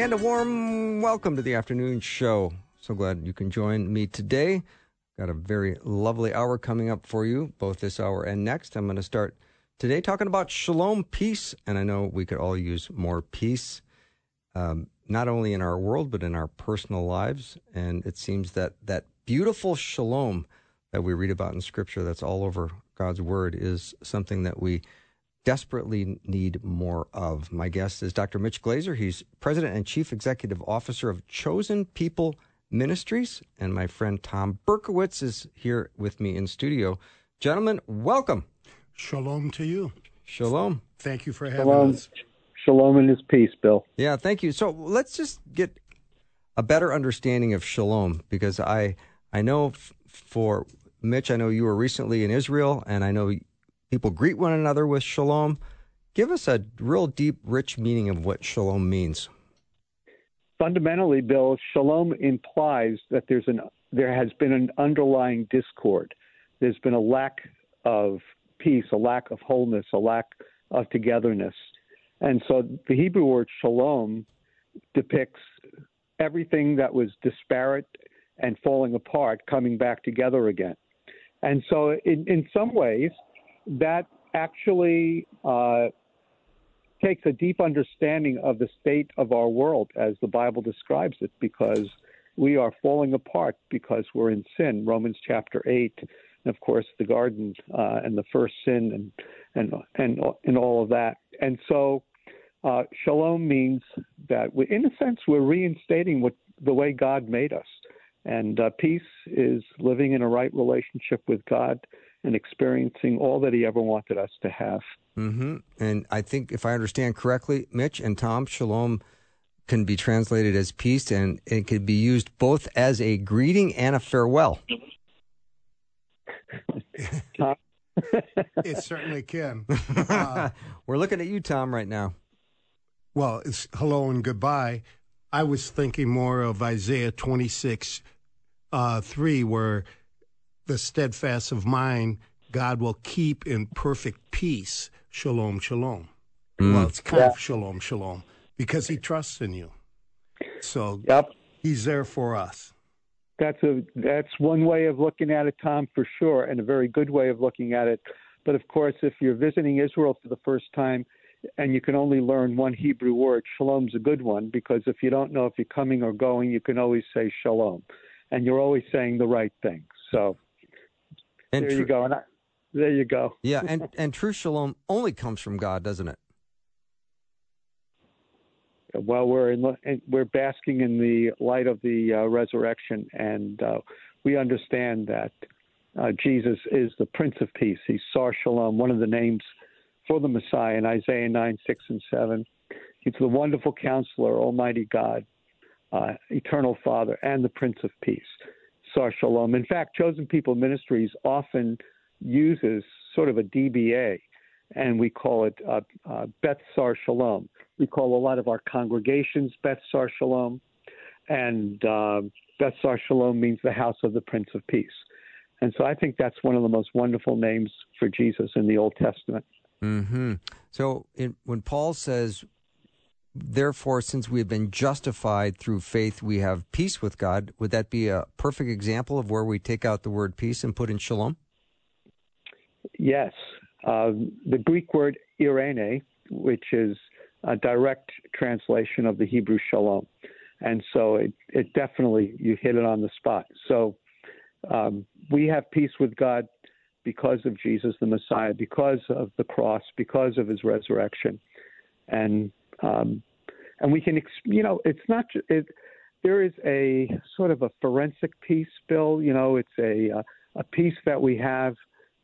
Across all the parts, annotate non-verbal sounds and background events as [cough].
And a warm welcome to the afternoon show. So glad you can join me today. Got a very lovely hour coming up for you, both this hour and next. I'm going to start today talking about shalom, peace. And I know we could all use more peace, um, not only in our world, but in our personal lives. And it seems that that beautiful shalom that we read about in Scripture, that's all over God's Word, is something that we desperately need more of. My guest is Dr. Mitch Glaser. He's President and Chief Executive Officer of Chosen People Ministries. And my friend Thom Berkowitz is here with me in studio. Gentlemen, welcome. Shalom to you. Shalom. Thank you for having Shalom. us. Shalom and his peace, Bill. Yeah, thank you. So let's just get a better understanding of shalom because I I know f- for Mitch, I know you were recently in Israel, and I know people greet one another with shalom. Give us a real deep, rich meaning of what shalom means. Fundamentally, Bill, shalom implies that there's an there has been an underlying discord. There's been a lack of peace, a lack of wholeness, a lack of togetherness. And so the Hebrew word shalom depicts everything that was disparate and falling apart coming back together again. And so, in, in some ways, that actually uh, takes a deep understanding of the state of our world as the Bible describes it, because we are falling apart because we're in sin. Romans chapter 8, and of course, the garden uh, and the first sin and, and, and, and all of that. And so, uh, shalom means that, we, in a sense, we're reinstating what the way God made us. And uh, peace is living in a right relationship with God and experiencing all that He ever wanted us to have. Mm-hmm. And I think, if I understand correctly, Mitch and Thom, shalom can be translated as peace, and it could be used both as a greeting and a farewell. [laughs] [laughs] It certainly can. [laughs] Uh, We're looking at you, Thom, right now. well, it's hello and goodbye. I was thinking more of Isaiah 26, uh, 3, where the steadfast of mind God will keep in perfect peace. Shalom, shalom. Mm. Well, it's kind of shalom, shalom, because he trusts in you. So Yep. he's there for us. That's a that's one way of looking at it, Thom, for sure, and a very good way of looking at it. But of course, if you're visiting Israel for the first time and you can only learn one Hebrew word, shalom's a good one because if you don't know if you're coming or going, you can always say shalom, and you're always saying the right thing. So And there tru- you go. And I, there you go. Yeah, [laughs] and, and true shalom only comes from God, doesn't it? Well, we're in, we're basking in the light of the uh, resurrection, and uh, we understand that uh, Jesus is the Prince of Peace. He's Sar Shalom, one of the names for the Messiah in Isaiah 9, 6, and 7. He's the wonderful counselor, Almighty God, uh, Eternal Father, and the Prince of Peace. Sar Shalom. In fact, Chosen People Ministries often uses sort of a DBA, and we call it uh, uh, Beth Sar Shalom. We call a lot of our congregations Beth Sar Shalom, and uh, Beth Sar Shalom means the house of the Prince of Peace. And so I think that's one of the most wonderful names for Jesus in the Old Testament. Mm-hmm. So in, when Paul says, therefore, since we have been justified through faith, we have peace with God, would that be a perfect example of where we take out the word peace and put in shalom? Yes. Uh, the Greek word irene, which is a direct translation of the Hebrew shalom. And so it, it definitely, you hit it on the spot. So um, we have peace with God because of Jesus the Messiah, because of the cross, because of his resurrection. And um, and we can, ex- you know, it's not, it, there is a sort of a forensic peace, Bill. You know, it's a, uh, a peace that we have.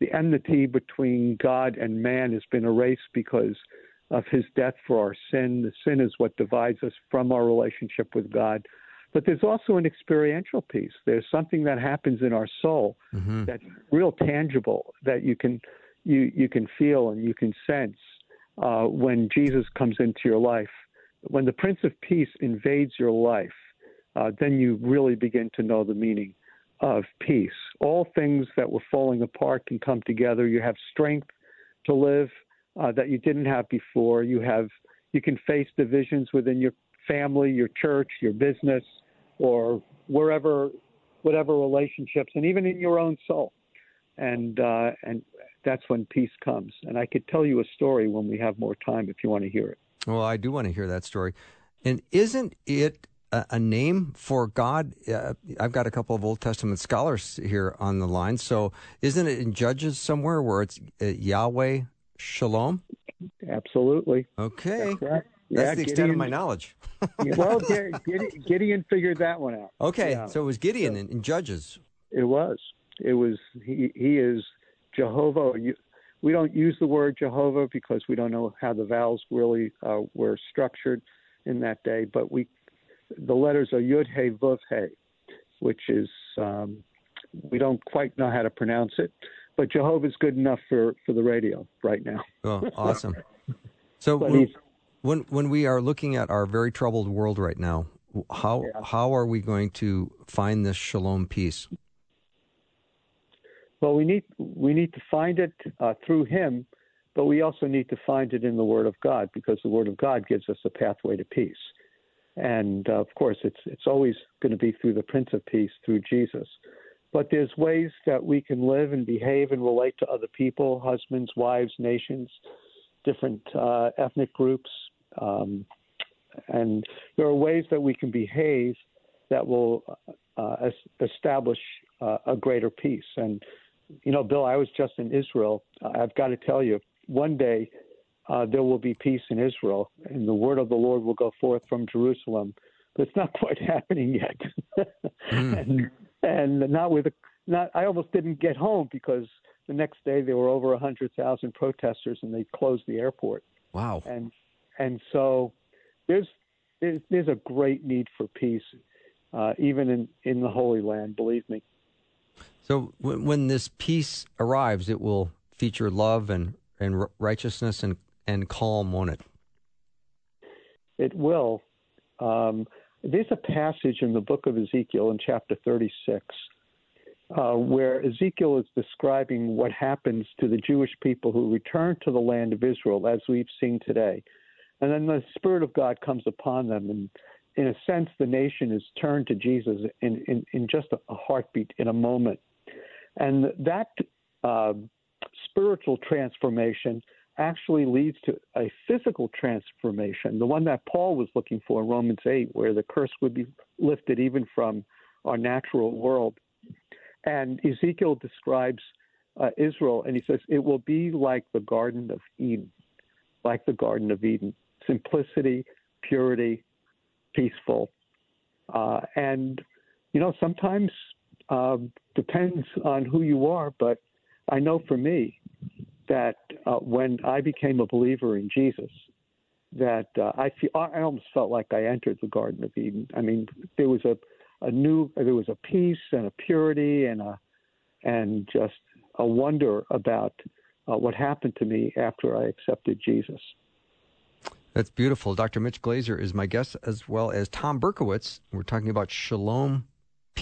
The enmity between God and man has been erased because of his death for our sin. The sin is what divides us from our relationship with God. But there's also an experiential piece. There's something that happens in our soul mm-hmm. that's real tangible that you can you you can feel and you can sense uh, when Jesus comes into your life. When the Prince of Peace invades your life, uh, then you really begin to know the meaning of peace. All things that were falling apart can come together. You have strength to live uh, that you didn't have before. You have you can face divisions within your family, your church, your business, or wherever, whatever relationships, and even in your own soul. And uh, and that's when peace comes. And I could tell you a story when we have more time if you want to hear it. Well, I do want to hear that story. And isn't it a, a name for God? Uh, I've got a couple of Old Testament scholars here on the line. So isn't it in Judges somewhere where it's uh, Yahweh Shalom? Absolutely. Okay. That's, right. yeah, That's the extent Gideon, of my knowledge. [laughs] well, Gideon figured that one out. Okay, yeah. so it was Gideon so, in, in, Judges. It was. It was. He, he is Jehovah. We don't use the word Jehovah because we don't know how the vowels really uh, were structured in that day. But we, the letters are Yud He Vav He, which is um, we don't quite know how to pronounce it but Jehovah's good enough for, for the radio right now. Oh, [laughs] awesome. So when, when, when we are looking at our very troubled world right now, how yeah. how are we going to find this shalom peace? Well, we need we need to find it uh, through Him, but we also need to find it in the Word of God because the Word of God gives us a pathway to peace. And uh, of course, it's it's always going to be through the Prince of Peace, through Jesus but there's ways that we can live and behave and relate to other people husbands wives nations different uh, ethnic groups um, and there are ways that we can behave that will uh, establish uh, a greater peace and you know bill i was just in israel i've got to tell you one day uh, there will be peace in israel and the word of the lord will go forth from jerusalem but it's not [laughs] quite happening yet mm. [laughs] and and not with a, not. I almost didn't get home because the next day there were over a hundred thousand protesters and they closed the airport. Wow. And and so there's there's, there's a great need for peace, uh, even in in the Holy Land. Believe me. So when, when this peace arrives, it will feature love and and righteousness and and calm, won't it? It will. Um, there's a passage in the book of Ezekiel in chapter 36 uh, where Ezekiel is describing what happens to the Jewish people who return to the land of Israel, as we've seen today. And then the Spirit of God comes upon them. And in a sense, the nation is turned to Jesus in, in, in just a, heartbeat, in a moment. And that uh, spiritual transformation actually leads to a physical transformation, the one that Paul was looking for in Romans 8, where the curse would be lifted even from our natural world. And Ezekiel describes uh, Israel, and he says, It will be like the Garden of Eden, like the Garden of Eden simplicity, purity, peaceful. Uh, and, you know, sometimes uh, depends on who you are, but I know for me, that uh, when I became a believer in Jesus, that uh, I feel I almost felt like I entered the Garden of Eden. I mean, there was a a new there was a peace and a purity and a and just a wonder about uh, what happened to me after I accepted Jesus. That's beautiful. Dr. Mitch Glaser is my guest, as well as Thom Berkowitz. We're talking about shalom,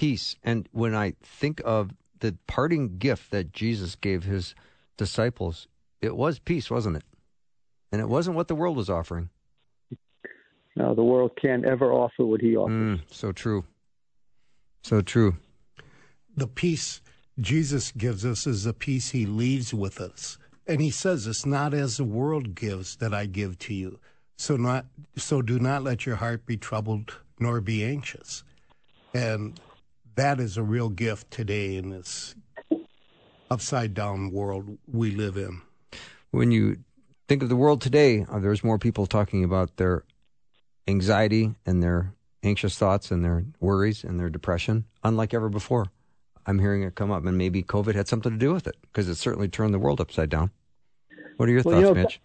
peace. And when I think of the parting gift that Jesus gave his disciples, it was peace, wasn't it? And it wasn't what the world was offering. No, the world can't ever offer what he offers. Mm, so true. So true. The peace Jesus gives us is the peace he leaves with us. And he says, It's not as the world gives that I give to you. So not so do not let your heart be troubled nor be anxious. And that is a real gift today in this upside down world we live in. When you think of the world today, uh, there's more people talking about their anxiety and their anxious thoughts and their worries and their depression, unlike ever before. I'm hearing it come up, and maybe COVID had something to do with it because it certainly turned the world upside down. What are your well, thoughts, you know, Mitch?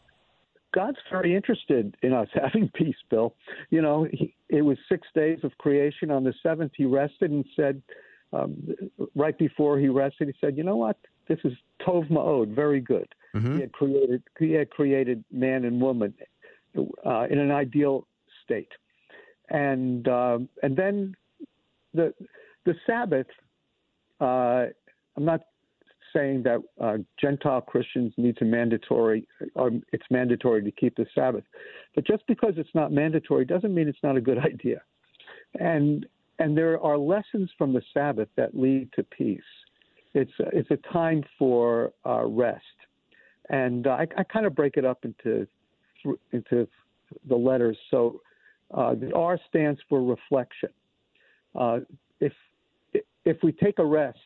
God's very interested in us [laughs] having peace, Bill. You know, he, it was six days of creation. On the seventh, he rested and said, um, right before he rested, he said, "You know what? This is tov ma'od, very good." Mm-hmm. He had created he had created man and woman uh, in an ideal state, and um, and then the the Sabbath. Uh, I'm not saying that uh, Gentile Christians need to mandatory, or it's mandatory to keep the Sabbath. But just because it's not mandatory doesn't mean it's not a good [laughs] idea. And and there are lessons from the Sabbath that lead to peace. It's it's a time for uh, rest, and uh, I, I kind of break it up into into the letters. So uh, the R stands for reflection. Uh, if if we take a rest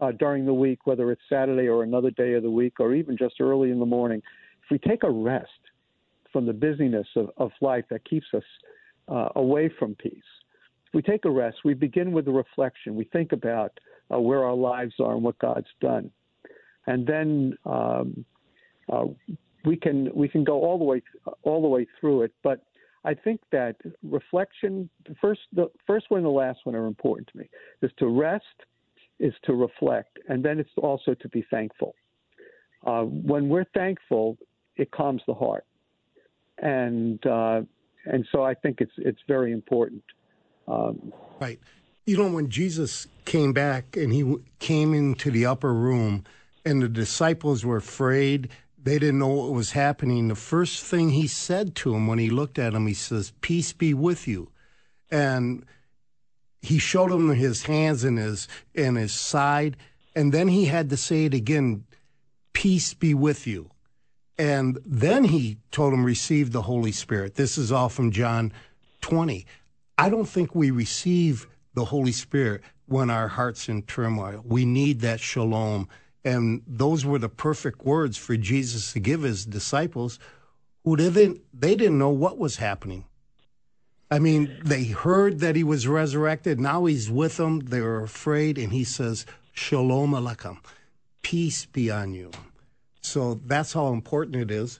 uh, during the week, whether it's Saturday or another day of the week, or even just early in the morning, if we take a rest from the busyness of, of life that keeps us uh, away from peace, if we take a rest, we begin with a reflection. We think about uh, where our lives are and what God's done, and then um, uh, we can we can go all the way all the way through it. But I think that reflection, first the first one and the last one are important to me. Is to rest is to reflect, and then it's also to be thankful. Uh, when we're thankful, it calms the heart, and uh, and so I think it's it's very important. Um, right. You know, when Jesus came back and he came into the upper room, and the disciples were afraid, they didn't know what was happening. The first thing he said to them when he looked at them, he says, "Peace be with you," and he showed him his hands and his and his side, and then he had to say it again, "Peace be with you." And then he told him, "Receive the Holy Spirit." This is all from John 20. I don't think we receive the Holy Spirit when our heart's in turmoil. We need that shalom. And those were the perfect words for Jesus to give his disciples who didn't, they didn't know what was happening. I mean, they heard that he was resurrected. Now he's with them. They're afraid. And he says, Shalom Aleichem, peace be on you. So that's how important it is.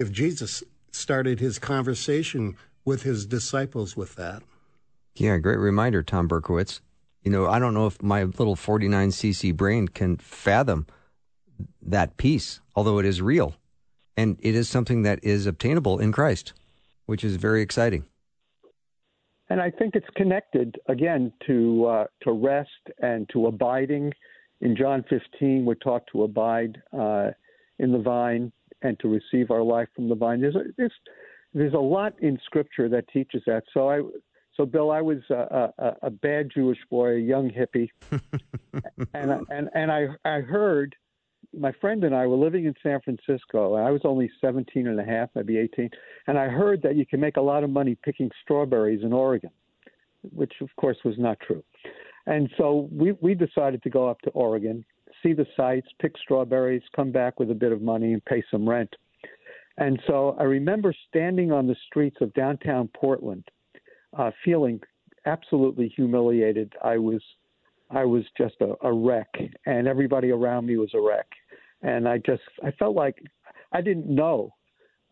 If Jesus started his conversation with his disciples with that. Yeah, great reminder, Thom Berkowitz. You know, I don't know if my little 49cc brain can fathom that peace, although it is real. And it is something that is obtainable in Christ, which is very exciting and I think it's connected again to uh, to rest and to abiding. In John 15, we're taught to abide uh, in the vine and to receive our life from the vine. There's a, there's, there's a lot in Scripture that teaches that. So I, so Bill, I was a, a, a bad Jewish boy, a young hippie, [laughs] and and and I I heard my friend and I were living in San Francisco. And I was only 17 and a half, maybe 18, and I heard that you can make a lot of money picking strawberries in Oregon, which of course was not true. And so we we decided to go up to Oregon, see the sights, pick strawberries, come back with a bit of money and pay some rent. And so I remember standing on the streets of downtown Portland, uh, feeling absolutely humiliated. I was I was just a, a wreck, and everybody around me was a wreck and I just I felt like I didn't know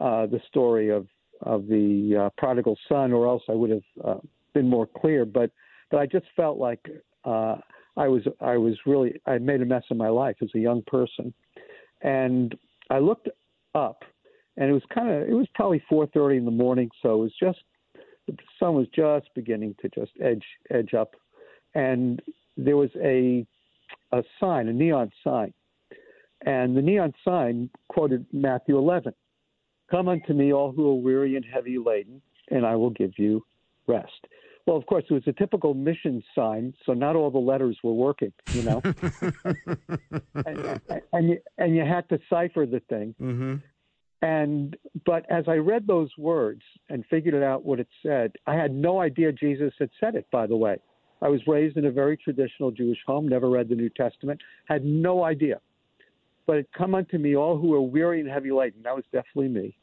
uh, the story of of the uh, prodigal son, or else I would have uh, been more clear. But but I just felt like uh, I was I was really I made a mess of my life as a young person, and I looked up, and it was kind of it was probably 4:30 in the morning, so it was just the sun was just beginning to just edge edge up, and there was a a sign, a neon sign and the neon sign quoted Matthew 11 Come unto me, all who are weary and heavy laden, and I will give you rest. Well, of course, it was a typical mission sign, so not all the letters were working, you know. [laughs] and, and, you, and you had to cipher the thing. Mm-hmm. And but as I read those words and figured out what it said, I had no idea Jesus had said it. By the way, I was raised in a very traditional Jewish home, never read the New Testament, had no idea. But it come unto me, all who are weary and heavy laden. That was definitely me.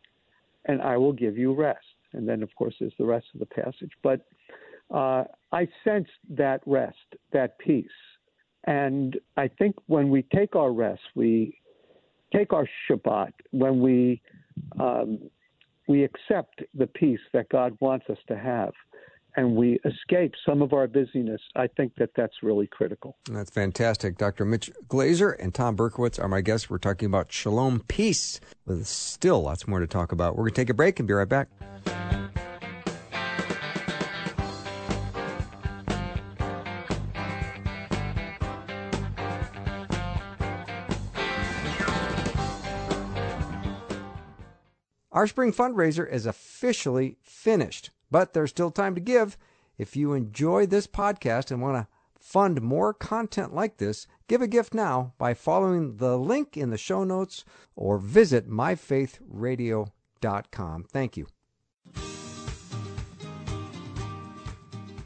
And I will give you rest. And then, of course, there's the rest of the passage. But uh, I sensed that rest, that peace. And I think when we take our rest, we take our Shabbat, when we um, we accept the peace that God wants us to have and we escape some of our busyness, I think that that's really critical. That's fantastic. Dr. Mitch Glaser and Thom Berkowitz are my guests. We're talking about shalom peace with still lots more to talk about. We're going to take a break and be right back. Our spring fundraiser is officially finished, but there's still time to give. If you enjoy this podcast and want to fund more content like this, give a gift now by following the link in the show notes or visit myfaithradio.com. Thank you.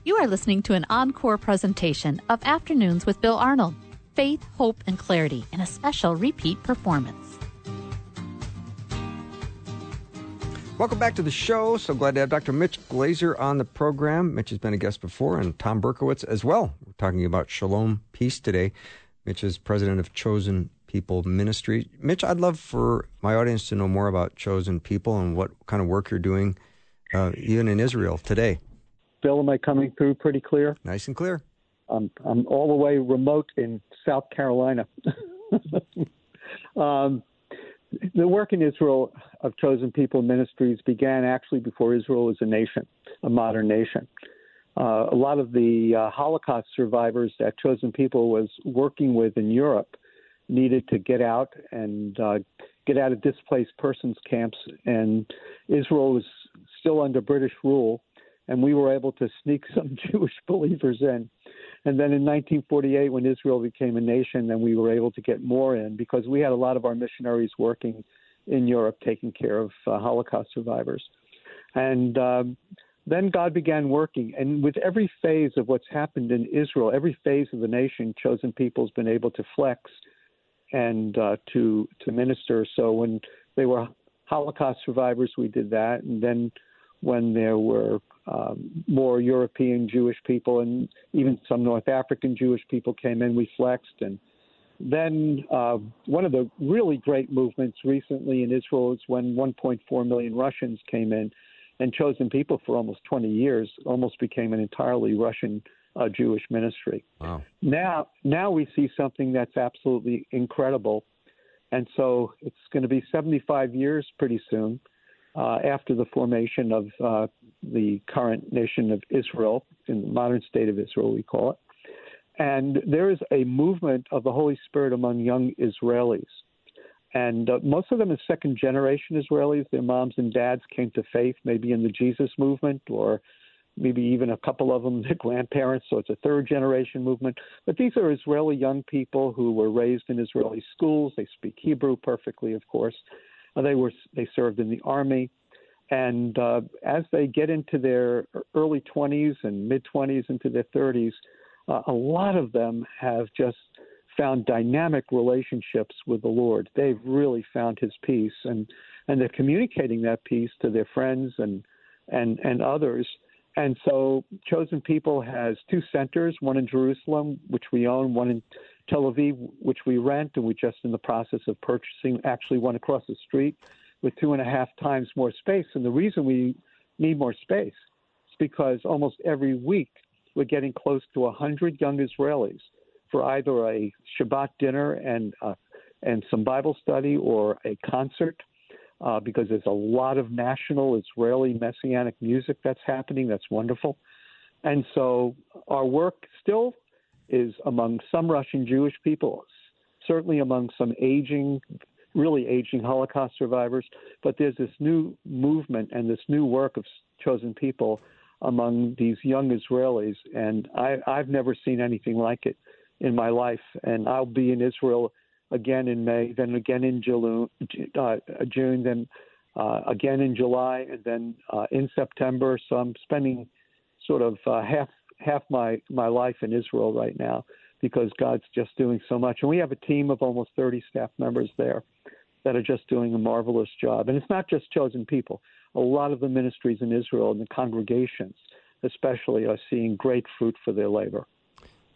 You are listening to an encore presentation of Afternoons with Bill Arnold Faith, Hope, and Clarity in a special repeat performance. Welcome back to the show. So glad to have Dr. Mitch Glaser on the program. Mitch has been a guest before, and Thom Berkowitz as well. We're talking about Shalom Peace today. Mitch is president of Chosen People Ministry. Mitch, I'd love for my audience to know more about Chosen People and what kind of work you're doing, uh, even in Israel today. Bill, am I coming through pretty clear? Nice and clear. Um, I'm all the way remote in South Carolina. [laughs] um, the work in Israel of Chosen People Ministries began actually before Israel was a nation, a modern nation. Uh, a lot of the uh, Holocaust survivors that Chosen People was working with in Europe needed to get out and uh, get out of displaced persons camps, and Israel was still under British rule, and we were able to sneak [laughs] some Jewish believers in. And then in 1948, when Israel became a nation, then we were able to get more in because we had a lot of our missionaries working in Europe taking care of uh, Holocaust survivors. And um, then God began working. And with every phase of what's happened in Israel, every phase of the nation, chosen people has been able to flex and uh, to to minister. So when they were Holocaust survivors, we did that. And then when there were um, more European Jewish people and even some North African Jewish people came in, we flexed. And then uh, one of the really great movements recently in Israel is when 1.4 million Russians came in and chosen people for almost 20 years, almost became an entirely Russian uh, Jewish ministry. Wow. Now, now we see something that's absolutely incredible. And so it's going to be 75 years pretty soon uh, after the formation of uh, the current nation of Israel, in the modern state of Israel, we call it. And there is a movement of the Holy Spirit among young Israelis. And uh, most of them are second generation Israelis. Their moms and dads came to faith, maybe in the Jesus movement, or maybe even a couple of them, [laughs] their grandparents. So it's a third generation movement. But these are Israeli young people who were raised in Israeli schools. They speak Hebrew perfectly, of course. Uh, they were they served in the army, and uh, as they get into their early 20s and mid 20s into their 30s, uh, a lot of them have just found dynamic relationships with the Lord. They've really found His peace, and and they're communicating that peace to their friends and and and others. And so, Chosen People has two centers: one in Jerusalem, which we own, one in Tel Aviv, which we rent, and we're just in the process of purchasing actually one across the street with two and a half times more space. And the reason we need more space is because almost every week we're getting close to 100 young Israelis for either a Shabbat dinner and uh, and some Bible study or a concert. Uh, because there's a lot of national Israeli messianic music that's happening. That's wonderful. And so our work still is among some Russian Jewish people, certainly among some aging, really aging Holocaust survivors. But there's this new movement and this new work of chosen people among these young Israelis, and I, I've never seen anything like it in my life. And I'll be in Israel again in May, then again in June, uh, June then uh, again in July, and then uh, in September. So I'm spending sort of uh, half half my my life in Israel right now because God's just doing so much. And we have a team of almost 30 staff members there that are just doing a marvelous job. And it's not just chosen people. A lot of the ministries in Israel and the congregations, especially, are seeing great fruit for their labor.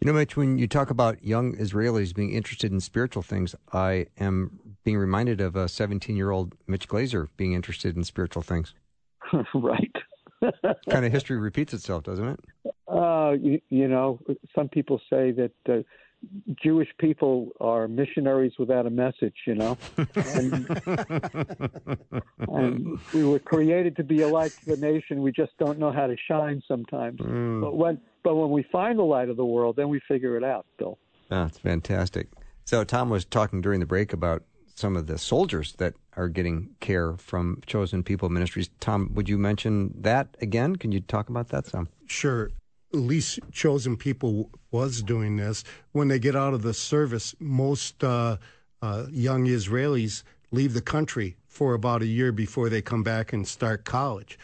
You know, Mitch, when you talk about young Israelis being interested in spiritual things, I am being reminded of a 17 year old Mitch Glaser being interested in spiritual things. [laughs] right. [laughs] kind of history repeats itself, doesn't it? Uh, you, you know, some people say that uh, Jewish people are missionaries without a message, you know. And, [laughs] and, we were created to be a light to the nation. We just don't know how to shine sometimes. Mm. But when but when we find the light of the world, then we figure it out, Bill. That's fantastic. So Thom was talking during the break about some of the soldiers that are getting care from Chosen People Ministries. Thom, would you mention that again? Can you talk about that some? Sure at least chosen people was doing this. When they get out of the service, most uh, uh, young Israelis leave the country for about a year before they come back and start college.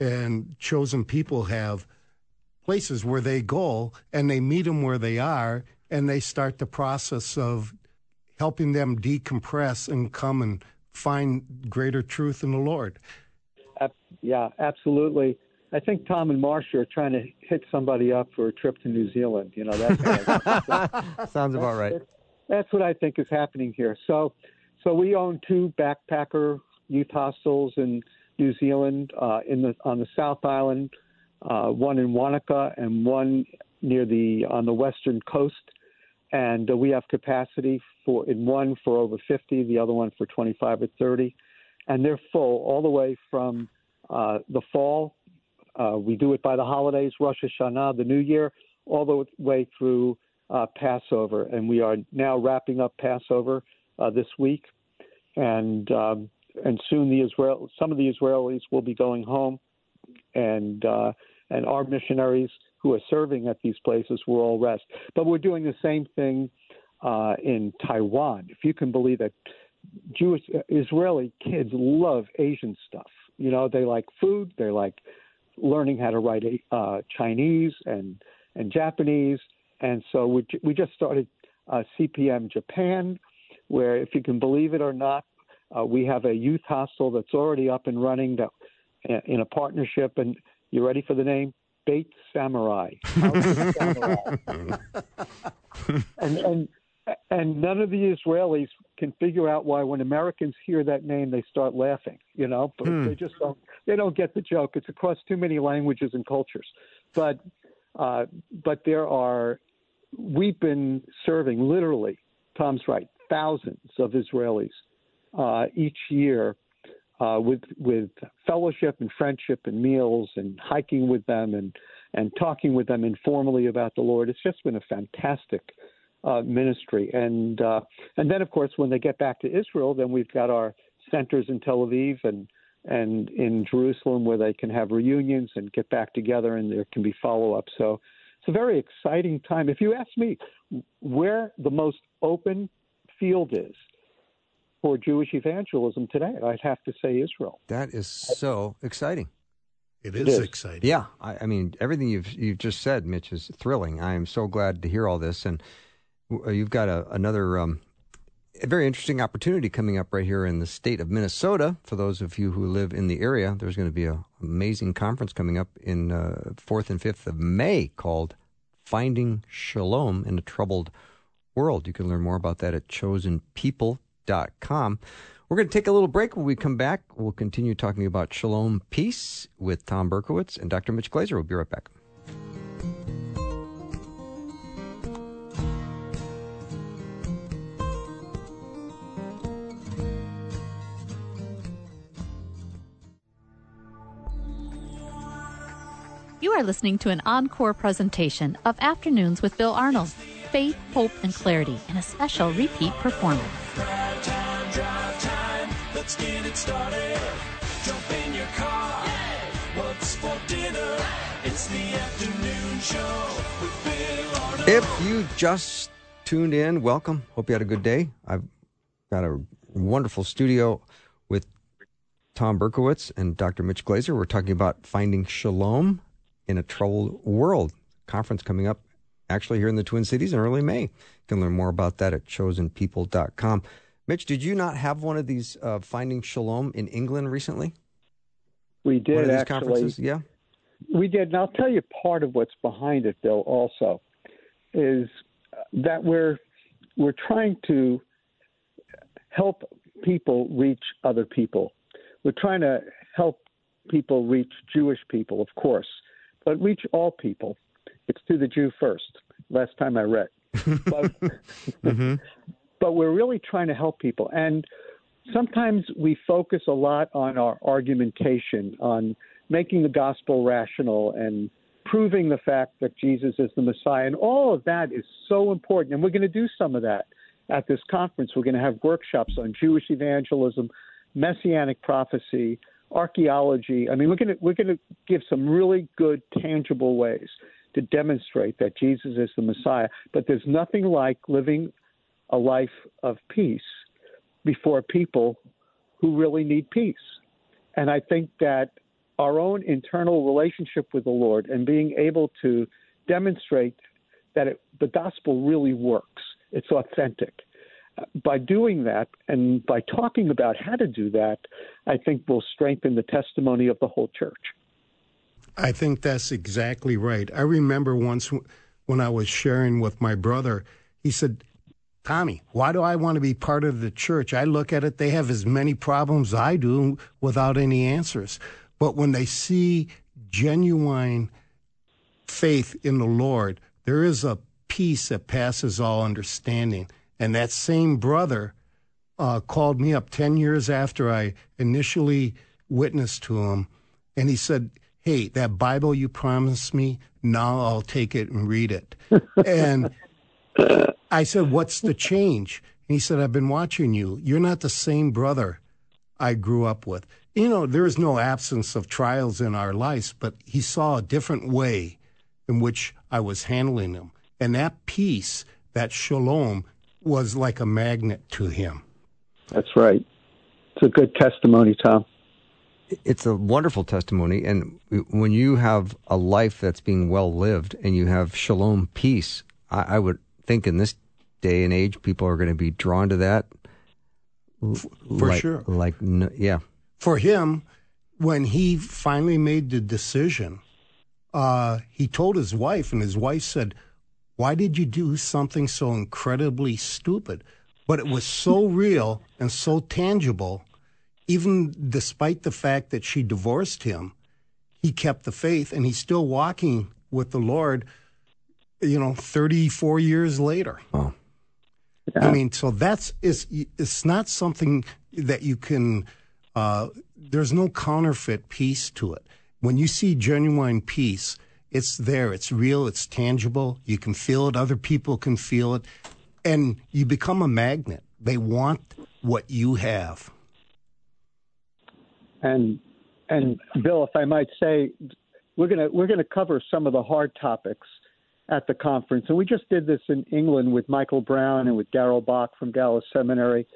And chosen people have places where they go and they meet them where they are and they start the process of helping them decompress and come and find greater truth in the Lord. Yeah, absolutely. I think Thom and Marcia are trying to hit somebody up for a trip to New Zealand. You know, that [laughs] sounds about right. That's, that's what I think is happening here. So, so we own two backpacker youth hostels in New Zealand, uh, in the on the South Island, uh, one in Wanaka and one near the on the western coast. And uh, we have capacity for in one for over 50, the other one for 25 or 30, and they're full all the way from uh, the fall uh, we do it by the holidays, Rosh Hashanah, the New Year, all the way through uh, Passover. And we are now wrapping up Passover uh, this week. And um, and soon the Israel, some of the Israelis will be going home, and uh, and our missionaries who are serving at these places will all rest. But we're doing the same thing uh, in Taiwan. If you can believe it, Jewish Israeli kids love Asian stuff. You know, they like food, they like learning how to write uh, Chinese and and Japanese, and so we we just started uh, CPM Japan, where if you can believe it or not, uh, we have a youth hostel that's already up and running that uh, in a partnership. And you ready for the name? Bait Samurai. [laughs] Samurai. [laughs] and and and none of the Israelis can figure out why when Americans hear that name they start laughing. You know, but hmm. they just don't they don't get the joke. It's across too many languages and cultures. But uh, but there are we've been serving literally. Thom's right, thousands of Israelis uh, each year uh, with with fellowship and friendship and meals and hiking with them and and talking with them informally about the Lord. It's just been a fantastic uh, ministry. And uh, and then of course when they get back to Israel, then we've got our centers in Tel Aviv and and in Jerusalem where they can have reunions and get back together and there can be follow up. So it's a very exciting time. If you ask me where the most open field is for Jewish evangelism today, I'd have to say Israel. That is so exciting. It is, it is. exciting. Yeah, I, I, mean everything you've you've just said, Mitch, is thrilling. I am so glad to hear all this, and you've got a, another um, a very interesting opportunity coming up right here in the state of Minnesota. For those of you who live in the area, there's going to be an amazing conference coming up in uh, 4th and 5th of May called Finding Shalom in a Troubled World. You can learn more about that at chosenpeople.com. We're going to take a little break. When we come back, we'll continue talking about shalom peace with Thom Berkowitz and Dr. Mitch Glaser. We'll be right back. You are listening to an encore presentation of Afternoons with Bill Arnold. Faith, hope, and clarity in a special repeat performance. Drive time, drive time. Let's get it started. Jump in your car. What's for dinner? It's the afternoon show with Bill Arnold. If you just tuned in, welcome. Hope you had a good day. I've got a wonderful studio with Thom Berkowitz and Dr. Mitch Glaser. We're talking about finding shalom in a Troubled World conference coming up actually here in the Twin Cities in early May. You can learn more about that at chosenpeople.com. Mitch, did you not have one of these uh, Finding Shalom in England recently? We did, one of these actually. Conferences? Yeah. We did. And I'll tell you part of what's behind it, Bill, also, is that we're, we're trying to help people reach other people. We're trying to help people reach Jewish people, of course, but reach all people. It's to the Jew first. Last time I read, but, mm-hmm. [laughs] [laughs] but we're really trying to help people, and sometimes we focus a lot on our argumentation, on making the gospel rational and proving the fact that Jesus is the Messiah. And all of that is so important. And we're going to do some of that at this conference. We're going to have workshops on Jewish evangelism, messianic prophecy, archaeology. I mean, we're going to, we're going to give some really good, tangible ways to demonstrate that Jesus is the Messiah. But there's nothing like living a life of peace before people who really need peace. And I think that our own internal relationship with the Lord and being able to demonstrate that it, the gospel really works, it's authentic. By doing that and by talking about how to do that, I think will strengthen the testimony of the whole church. I think that's exactly right. I remember once when I was sharing with my brother, he said, Tommy, why do I want to be part of the church? I look at it, they have as many problems I do without any answers. But when they see genuine faith in the Lord, there is a peace that passes all understanding. And that same brother uh, called me up 10 years after I initially witnessed to him. And he said, Hey, that Bible you promised me, now I'll take it and read it. [laughs] and I said, What's the change? And he said, I've been watching you. You're not the same brother I grew up with you know, there is no absence of trials in our lives, but he saw a different way in which I was handling them. And that peace, that shalom, was like a magnet to him. That's right. It's a good testimony, Thom. It's a wonderful testimony. And when you have a life that's being well lived and you have shalom peace, I, I would think in this day and age, people are going to be drawn to that. For like, sure. Like, yeah for him, when he finally made the decision, uh, he told his wife, and his wife said, Why did you do something so incredibly stupid? But it was so [laughs] real and so tangible, even despite the fact that she divorced him, he kept the faith and he's still walking with the Lord, you know, 34 years later. Oh. Yeah. I mean, so that's it's it's not something that you can uh, there's no counterfeit peace to it. When you see genuine peace, it's there, it's real, it's tangible. You can feel it, other people can feel it, and you become a magnet. They want what you have. And and Bill, if I might say, we're gonna we're gonna cover some of the hard topics at the conference, and we just did this in England with Michael Brown and with Darrell Bock from Dallas Seminary.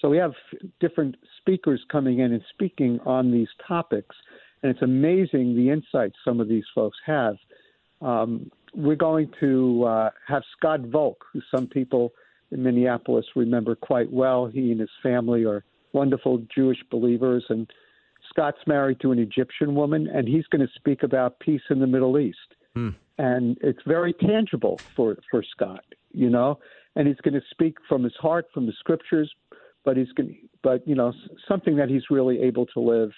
So we have different speakers coming in and speaking on these topics, and it's amazing the insights some of these folks have. Um, we're going to uh, have Scott Volk, who some people in Minneapolis remember quite well. He and his family are wonderful Jewish believers, and Scott's married to an Egyptian woman, and he's going to speak about peace in the Middle East. Hmm. And it's very tangible for, for Scott, you know, and he's going to speak from his heart, from the scriptures, but he's going to, but you know something that he's really able to live.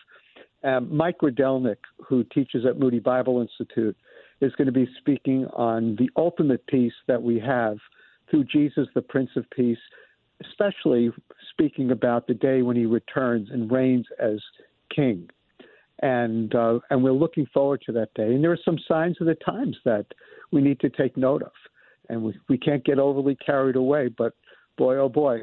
Um, Mike Rydelnik, who teaches at Moody Bible Institute, is going to be speaking on the ultimate peace that we have through Jesus, the Prince of Peace, especially speaking about the day when he returns and reigns as King. And uh, and we're looking forward to that day. And there are some signs of the times that we need to take note of, and we we can't get overly carried away. But boy, oh boy,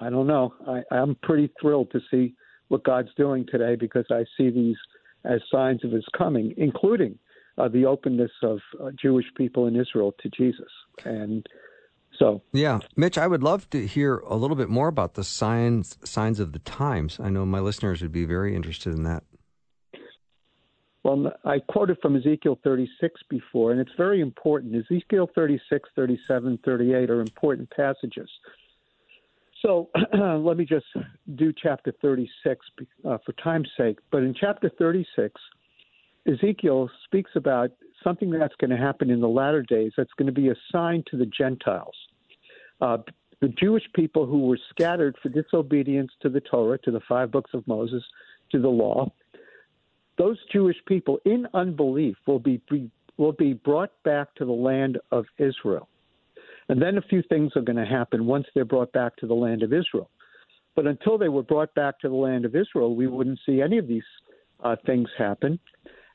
I don't know. I, I'm pretty thrilled to see what God's doing today because I see these as signs of His coming, including uh, the openness of uh, Jewish people in Israel to Jesus. And so, yeah, Mitch, I would love to hear a little bit more about the signs signs of the times. I know my listeners would be very interested in that. Well, I quoted from Ezekiel 36 before, and it's very important. Ezekiel 36, 37, 38 are important passages. So [clears throat] let me just do chapter 36 uh, for time's sake. But in chapter 36, Ezekiel speaks about something that's going to happen in the latter days that's going to be a sign to the Gentiles. Uh, the Jewish people who were scattered for disobedience to the Torah, to the five books of Moses, to the law, those Jewish people in unbelief will be, be will be brought back to the land of Israel. And then a few things are going to happen once they're brought back to the land of Israel. But until they were brought back to the land of Israel, we wouldn't see any of these uh, things happen.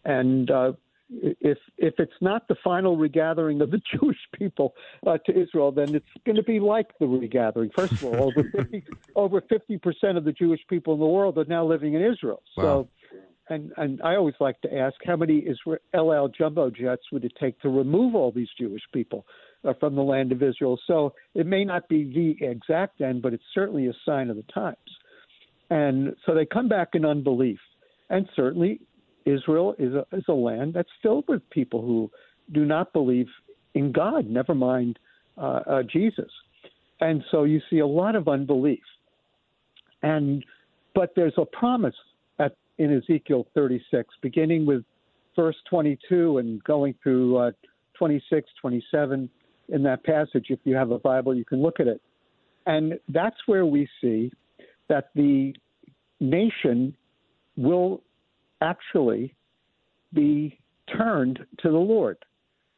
And uh, if if it's not the final regathering of the [laughs] Jewish people uh, to Israel, then it's going to be like the regathering. First of all, over 50, [laughs] over fifty percent of the Jewish people in the world are now living in Israel. Wow. So, and and I always like to ask, how many Israel El Al jumbo jets would it take to remove all these Jewish people from the land of Israel? So it may not be the exact end, but it's certainly a sign of the times. And so they come back in unbelief, and certainly Israel is a, is a land that's filled with people who do not believe in God, never mind uh, uh, Jesus. And so you see a lot of unbelief. And but there's a promise at, in Ezekiel 36, beginning with verse 22 and going through uh, 26, 27 in that passage. If you have a Bible, you can look at it. And that's where we see that the nation will actually be turned to the Lord.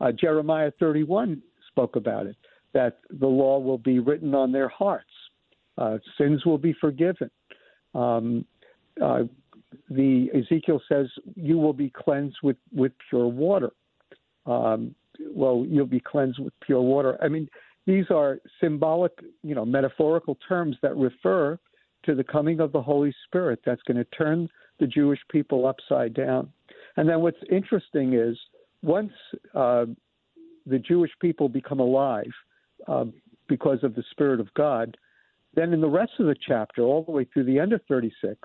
Uh, Jeremiah 31 spoke about it, that the law will be written on their hearts, uh, sins will be forgiven. Um, uh, the Ezekiel says you will be cleansed with, with pure water. Um, well, you'll be cleansed with pure water. I mean, these are symbolic, you know, metaphorical terms that refer to the coming of the Holy Spirit that's going to turn the Jewish people upside down. And then what's interesting is once uh, the Jewish people become alive uh, because of the Spirit of God, then in the rest of the chapter, all the way through the end of 36,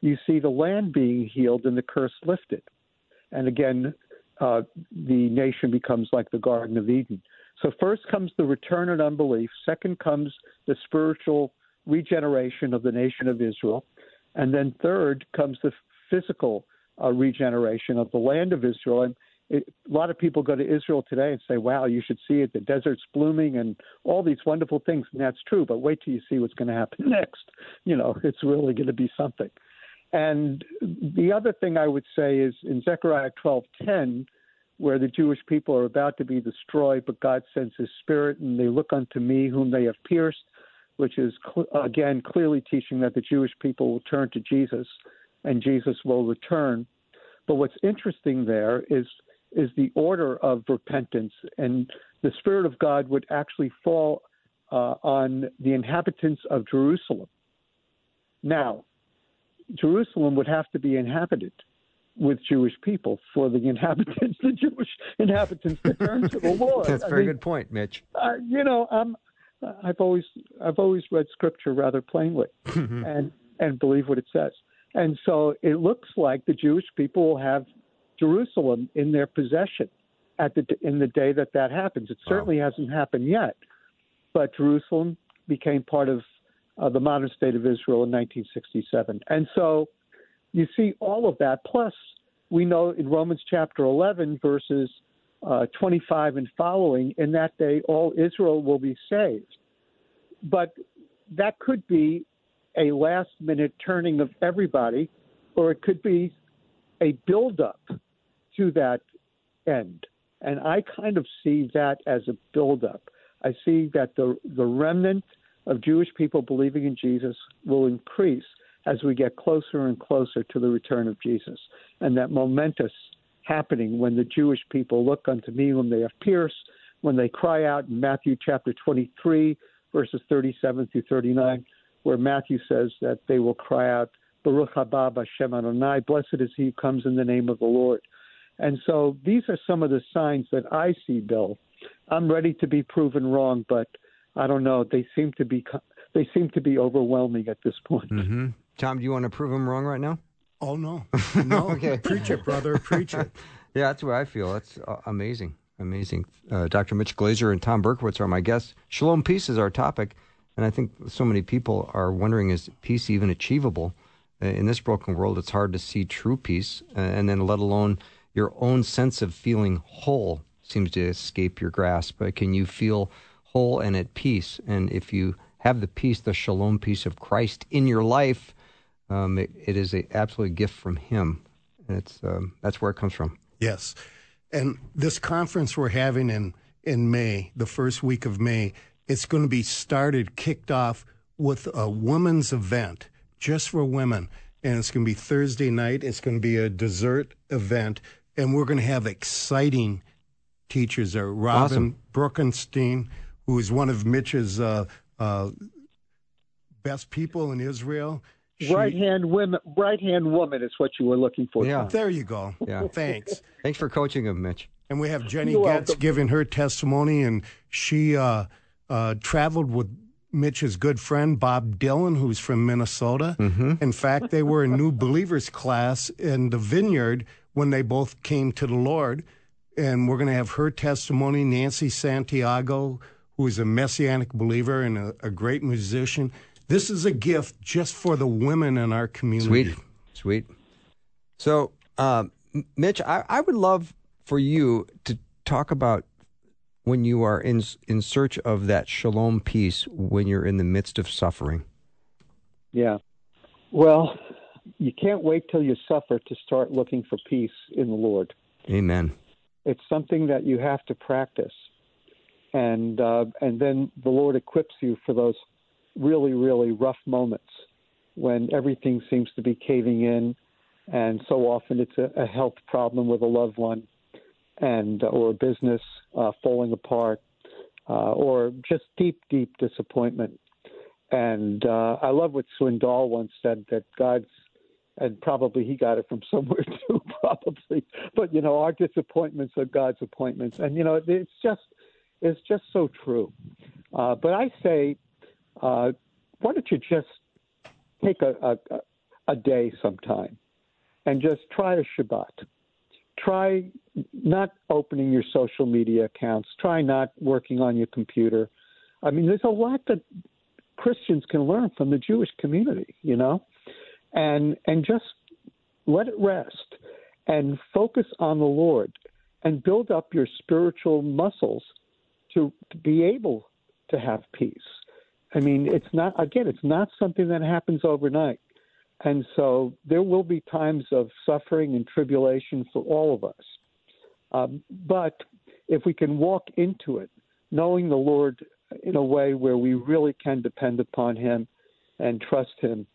you see the land being healed and the curse lifted. And again, uh, the nation becomes like the Garden of Eden. So first comes the return and unbelief. Second comes the spiritual regeneration of the nation of Israel. And then third comes the physical uh, regeneration of the land of Israel. And it, a lot of people go to Israel today and say, wow, you should see it. The desert's blooming and all these wonderful things. And that's true. But wait till you see what's going to happen [laughs] next. You know, it's really going to be something. And the other thing I would say is in Zechariah 12:10, where the Jewish people are about to be destroyed, but God sends His Spirit, and they look unto me, whom they have pierced, which is cl- again clearly teaching that the Jewish people will turn to Jesus, and Jesus will return. But what's interesting there is is the order of repentance, and the Spirit of God would actually fall uh, on the inhabitants of Jerusalem. Now, Jerusalem would have to be inhabited with Jewish people for the inhabitants, [laughs] the Jewish inhabitants, to turn to the [laughs] Lord. That's a very I mean, good point, Mitch. Uh, you know, um, I've always I've always read Scripture rather plainly, [laughs] and and believe what it says. And so it looks like the Jewish people will have Jerusalem in their possession at the in the day that that happens. It certainly wow. hasn't happened yet, but Jerusalem became part of uh, the modern state of Israel in 1967. And so you see all of that. Plus, we know in Romans chapter 11, verses uh, 25 and following, in that day all Israel will be saved. But that could be a last minute turning of everybody, or it could be a build-up to that end. And I kind of see that as a build-up. I see that the, the remnant – of Jewish people believing in Jesus will increase as we get closer and closer to the return of Jesus. And that momentous happening when the Jewish people look unto me whom they have pierced, when they cry out in Matthew chapter 23, verses 37 through 39, where Matthew says that they will cry out, Baruch haba Hashem Adonai, blessed is he who comes in the name of the Lord. And so these are some of the signs that I see, Bill. I'm ready to be proven wrong, but – I don't know. They seem to be they seem to be overwhelming at this point. Mm-hmm. Thom, do you want to prove them wrong right now? Oh no, [laughs] no. okay, preach it, brother, preach it. [laughs] yeah, that's what I feel. That's uh, amazing, amazing. Uh, Dr. Mitch Glaser and Thom Berkowitz are my guests. Shalom peace is our topic, and I think so many people are wondering: is peace even achievable uh, in this broken world? It's hard to see true peace, uh, and then let alone your own sense of feeling whole seems to escape your grasp. But can you feel whole and at peace. And if you have the peace, the shalom peace of Christ in your life, um, it, it is an absolute gift from Him. And it's um, that's where it comes from. Yes. And this conference we're having in, in May, the first week of May, it's going to be started, kicked off with a women's event just for women. And it's going to be Thursday night. It's going to be a dessert event. And we're going to have exciting teachers there. Robin Awesome. Bruckenstein, who is one of Mitch's uh, uh, best people in Israel. Right hand women, right hand woman is what you were looking for. Yeah. Thom. There you go. [laughs] Yeah. Thanks. Thanks for coaching him, Mitch. And we have Jenny You're Getz welcome. giving her testimony, and she uh, uh, traveled with Mitch's good friend Bob Dylan, who's from Minnesota. In fact, they were a new believers class in the vineyard when they both came to the Lord. And we're going to have her testimony, Nancy Santiago, who is a messianic believer and a, a great musician. This is a gift just for the women in our community. Sweet, sweet. So, um, M- Mitch, I, I would love for you to talk about when you are in in search of that shalom peace when you're in the midst of suffering. Yeah. Well, you can't wait till you suffer to start looking for peace in the Lord. Amen. It's something that you have to practice, and uh, and then the Lord equips you for those really really rough moments when everything seems to be caving in, and so often it's a, a health problem with a loved one, and uh, or a business uh, falling apart, uh, or just deep deep disappointment. And uh, I love what Swindoll once said that God's, and probably he got it from somewhere [laughs] too, probably. But you know, our disappointments are God's appointments, and you know, it's just, it's just so true. Uh, but I say, uh, why don't you just take a, a a day sometime, and just try a Shabbat. Try not opening your social media accounts. Try not working on your computer. I mean, there's a lot that Christians can learn from the Jewish community, you know, and and just let it rest and focus on the Lord and build up your spiritual muscles to, to be able to have peace. I mean, it's not again, it's not something that happens overnight. And so there will be times of suffering and tribulation for all of us. Um, but if we can walk into it knowing the Lord in a way where we really can depend upon Him and trust Him,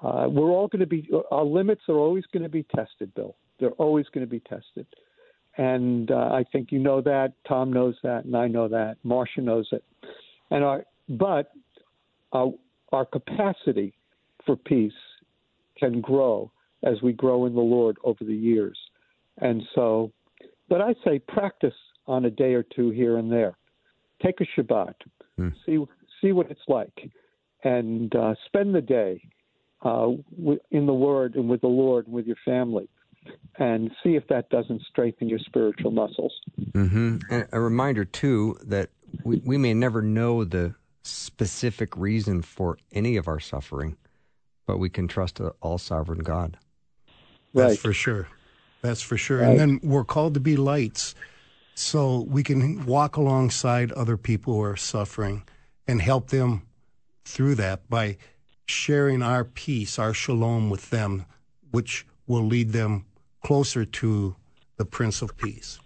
uh, we're all going to be, our limits are always going to be tested, Bill. They're always going to be tested. And uh, I think you know that. Thom knows that, and I know that. Marcia knows it. And our, but our, our capacity for peace can grow as we grow in the Lord over the years. And so, but I say practice on a day or two here and there. Take a Shabbat, Hmm. see see what it's like, and uh, spend the day uh, in the Word and with the Lord and with your family, and see if that doesn't strengthen your spiritual muscles. hmm And a reminder too that we, we may never know the specific reason for any of our suffering, but we can trust a all sovereign God. That's Right. for sure. That's for sure. Right. And then we're called to be lights. So we can walk alongside other people who are suffering and help them through that by sharing our peace, our shalom with them, which will lead them closer to the Prince of Peace.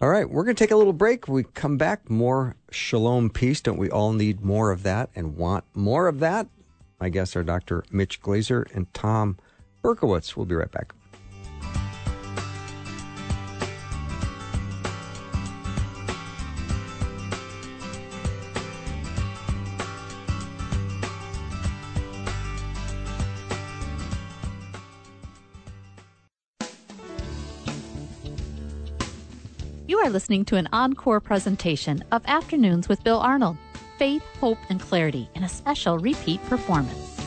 All right, we're going to take a little break. We come back, more shalom peace. Don't we all need more of that and want more of that? My guests are Dr. Mitch Glaser and Thom Berkowitz. We'll be right back. You are listening to an encore presentation of Afternoons with Bill Arnold Faith, Hope, and Clarity in a special repeat performance.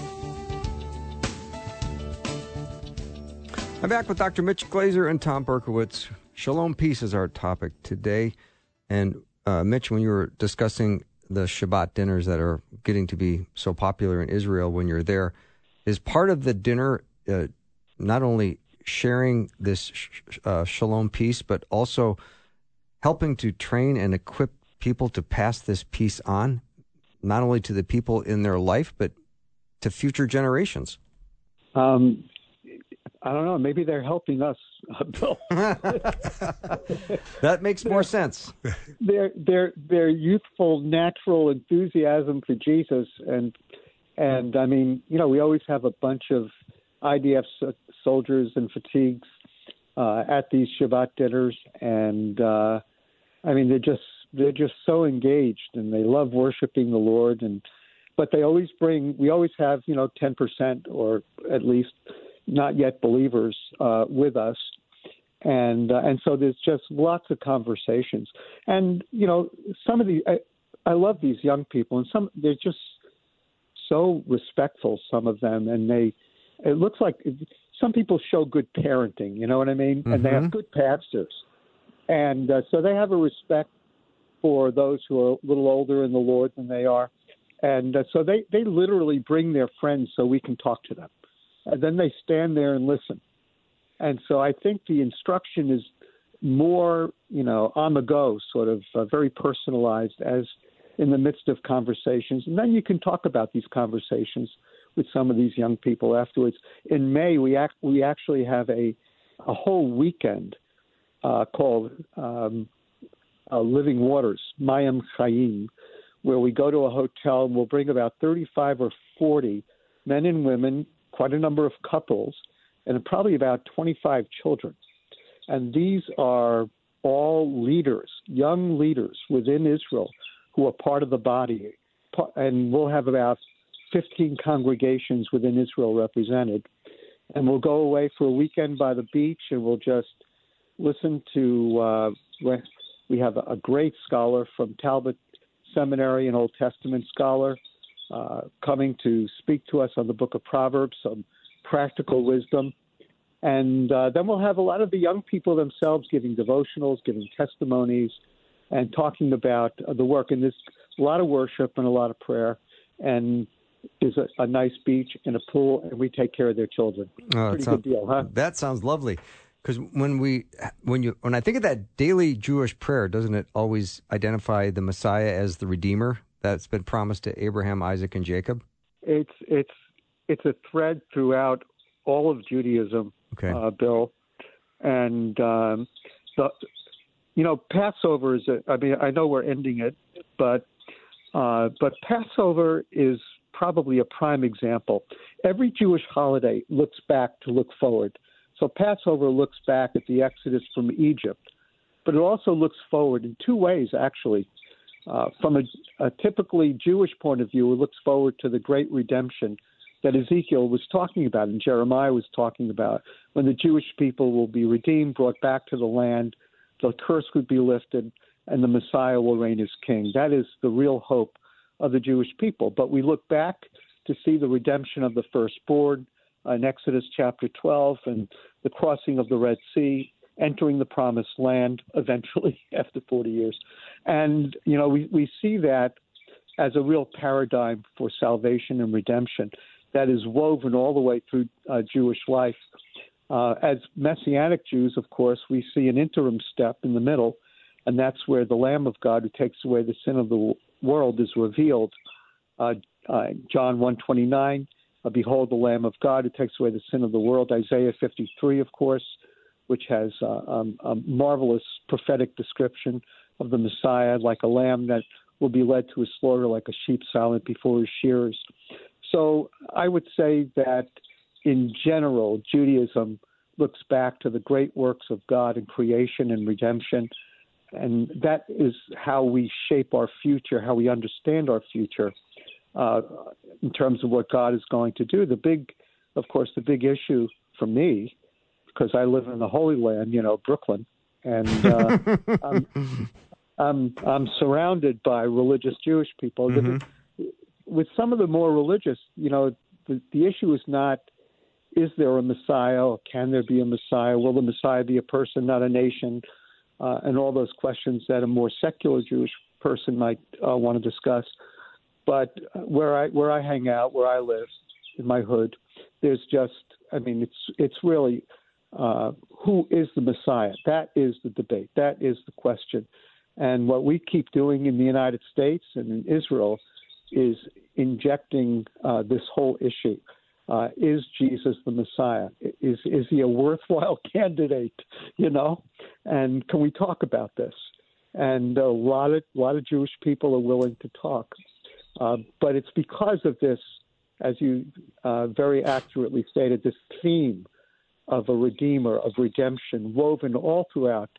I'm back with Dr. Mitch Glaser and Thom Berkowitz. Shalom peace is our topic today. And uh, Mitch, when you were discussing the Shabbat dinners that are getting to be so popular in Israel when you're there, is part of the dinner uh, not only sharing this sh- uh, shalom peace, but also helping to train and equip people to pass this peace on, not only to the people in their life, but to future generations. Um, I don't know. Maybe they're helping us, [laughs] Bill. that makes more sense. Their their their youthful, natural enthusiasm for Jesus, and and I mean, you know, we always have a bunch of IDF soldiers and fatigues uh, at these Shabbat dinners, and uh, I mean, they're just they're just so engaged, and they love worshiping the Lord, and but they always bring. We always have, you know, ten percent or at least not yet believers uh, with us, and uh, and so there's just lots of conversations, and you know, some of the I, I love these young people, and some they're just so respectful. Some of them, and they it looks like some people show good parenting. You know what I mean? Mm-hmm. And they have mm-hmm. good pastors, and uh, so they have a respect for those who are a little older in the Lord than they are, and uh, so they they literally bring their friends so we can talk to them, and then they stand there and listen, and so I think the instruction is more you know on the go, sort of uh, very personalized as in the midst of conversations, and then you can talk about these conversations with some of these young people afterwards. In May, we act, we actually have a a whole weekend uh, called um, uh, Living Waters, Mayim Chayim, where we go to a hotel and we'll bring about 35 or 40 men and women, quite a number of couples, and probably about 25 children. And these are all leaders, young leaders within Israel who are part of the body. And we'll have about 15 congregations within Israel represented. And we'll go away for a weekend by the beach and we'll just listen to. Uh, we have a great scholar from Talbot Seminary, an Old Testament scholar, uh, coming to speak to us on the book of Proverbs, some practical wisdom. And uh, then we'll have a lot of the young people themselves giving devotionals, giving testimonies, and talking about the work. And there's a lot of worship and a lot of prayer. And is a, a, nice beach and a pool, and we take care of their children. Oh, Pretty sounds, good deal, huh? That sounds lovely. Because when we, when you, when I think of that daily Jewish prayer, doesn't it always identify the Messiah as the Redeemer that's been promised to Abraham, Isaac, and Jacob? It's it's it's a thread throughout all of Judaism, okay. uh, Bill, and um, the you know Passover is. A, I mean, I know we're ending it, but uh, but Passover is probably a prime example. Every Jewish holiday looks back to look forward. So Passover looks back at the Exodus from Egypt, but it also looks forward in two ways, actually. Uh, from a, a typically Jewish point of view, it looks forward to the great redemption that Ezekiel was talking about and Jeremiah was talking about when the Jewish people will be redeemed, brought back to the land, the curse would be lifted, and the Messiah will reign as king. That is the real hope of the Jewish people. But we look back to see the redemption of the firstborn in Exodus chapter 12 and the crossing of the Red Sea, entering the promised land eventually [laughs] after 40 years. And, you know, we, we see that as a real paradigm for salvation and redemption that is woven all the way through uh, Jewish life. Uh, as Messianic Jews, of course, we see an interim step in the middle, and that's where the Lamb of God who takes away the sin of the world is revealed. Uh, uh, John 129, uh, behold the Lamb of God who takes away the sin of the world. Isaiah 53, of course, which has uh, um, a marvelous prophetic description of the Messiah, like a lamb that will be led to a slaughter, like a sheep silent before his shearers. So I would say that in general, Judaism looks back to the great works of God in creation and redemption and that is how we shape our future, how we understand our future uh, in terms of what God is going to do. The big, of course, the big issue for me, because I live in the Holy Land, you know, Brooklyn, and uh, I'm, [laughs] I'm, I'm surrounded by religious Jewish people. Mm-hmm. With some of the more religious, you know, the, the issue is not is there a Messiah or can there be a Messiah? Will the Messiah be a person, not a nation? uh, and all those questions that a more secular Jewish person might uh, want to discuss. But where I where I hang out, where I live, in my hood, there's just I mean it's it's really uh, who is the Messiah? That is the debate. That is the question. And what we keep doing in the United States and in Israel is injecting uh, this whole issue. uh, is Jesus the Messiah? Is is he a worthwhile [laughs] candidate? You know, and can we talk about this? And a lot of a lot of Jewish people are willing to talk, uh, but it's because of this, as you uh, very accurately stated, this theme of a redeemer of redemption woven all throughout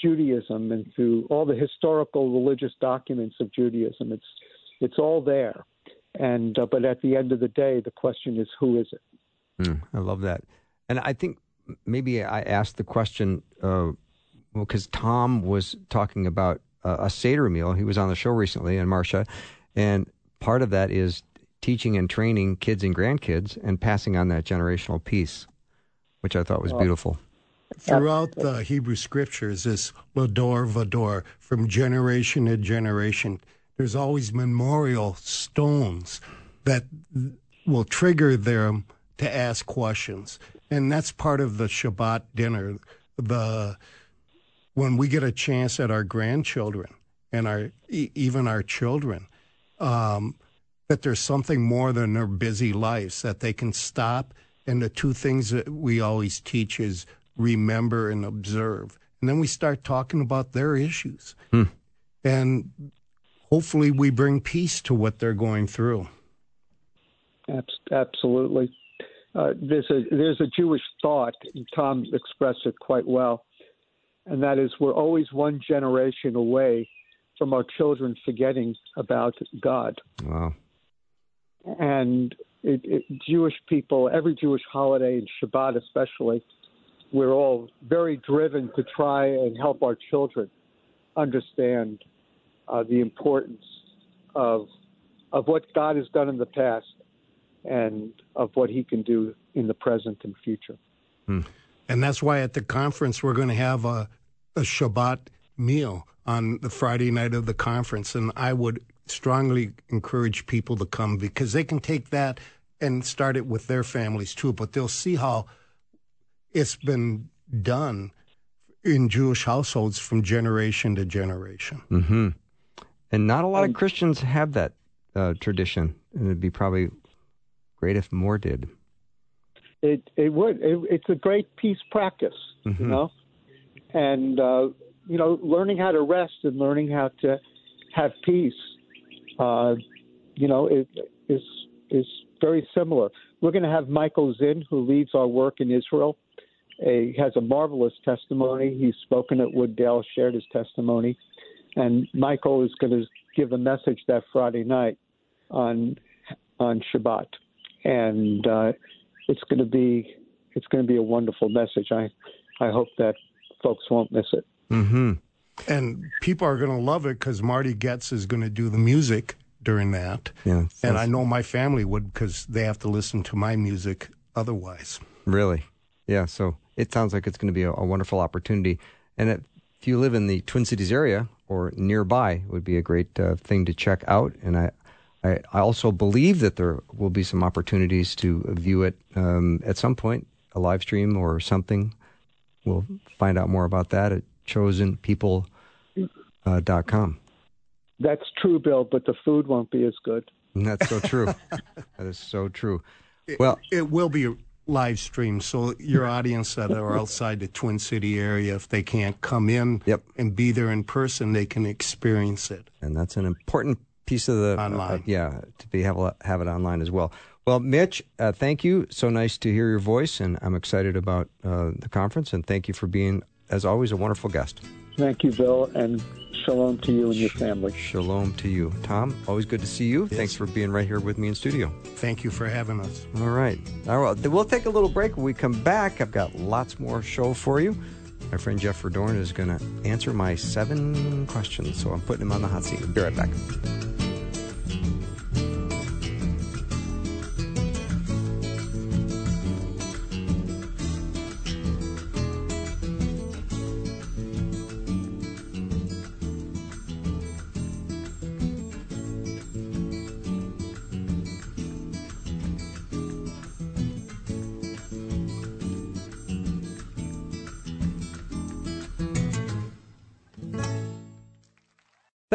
Judaism and through all the historical religious documents of Judaism. It's it's all there. And uh, but at the end of the day, the question is, who is it? Mm, I love that, and I think maybe I asked the question uh, because Thom was talking about uh, a seder meal. He was on the show recently, and Marcia, and part of that is teaching and training kids and grandkids and passing on that generational piece, which I thought was beautiful. Throughout the Hebrew scriptures, this Lador Vador, from generation to generation, there's always memorial stones that will trigger them to ask questions. And that's part of the Shabbat dinner. The when we get a chance at our grandchildren and our even our children, um, that there's something more than their busy lives that they can stop. And the two things that we always teach is remember and observe. And then we start talking about their issues. Hmm. And hopefully we bring peace to what they're going through. Absolutely. Uh, there's a there's a Jewish thought. And Thom expressed it quite well, and that is we're always one generation away from our children forgetting about God. Wow. And it, it, Jewish people, every Jewish holiday, and Shabbat especially, we're all very driven to try and help our children understand uh, the importance of of what God has done in the past and of what He can do in the present and future. Hmm. And that's why at the conference we're going to have a, a Shabbat meal on the Friday night of the conference, and I would strongly encourage people to come because they can take that and start it with their families too. But they'll see how it's been done in Jewish households from generation to generation. Mm-hmm. And not a lot of Christians have that uh, tradition, and it'd be probably great if more did. It it would. It, it's a great peace practice, mm-hmm. you know, and uh, you know, learning how to rest and learning how to have peace, uh, you know, it is is very similar. We're going to have Michael Zinn, who leads our work in Israel. he has a marvelous testimony. He's spoken at Wooddale, shared his testimony and Michael is going to give a message that Friday night on on Shabbat, and uh, it's going to be it's going to be a wonderful message. I I hope that folks won't miss it. Mm-hmm. And people are going to love it because Marty Goetz is going to do the music during that. Yeah, and I know my family would because they have to listen to my music otherwise. Really? Yeah. So it sounds like it's going to be a, a wonderful opportunity. And if you live in the Twin Cities area, or nearby it would be a great uh, thing to check out. And I, I, I, also believe that there will be some opportunities to view it um, at some point, a live stream or something. We'll find out more about that at chosenpeople.com. Uh, That's true, Bill, but the food won't be as good. And that's so true. [laughs] that is so true. Well, it, it will be live stream. So your audience that are outside the Twin City area, if they can't come in yep. and be there in person, they can experience it. And that's an important piece of the uh, online. Uh, yeah, to be have have it online as well. Well, Mitch, uh, thank you. So nice to hear your voice, and I'm excited about uh, the conference. And thank you for being, as always, a wonderful guest. Thank you, Bill, and shalom to you and your family. Shalom to you. Thom, always good to see you. Yes. Thanks for being right here with me in studio. Thank you for having us. All right. All right. We'll take a little break. When we come back, I've got lots more show for you. My friend Jeff Verdorn is going to answer my seven questions, so I'm putting him on the hot seat. We'll be right back.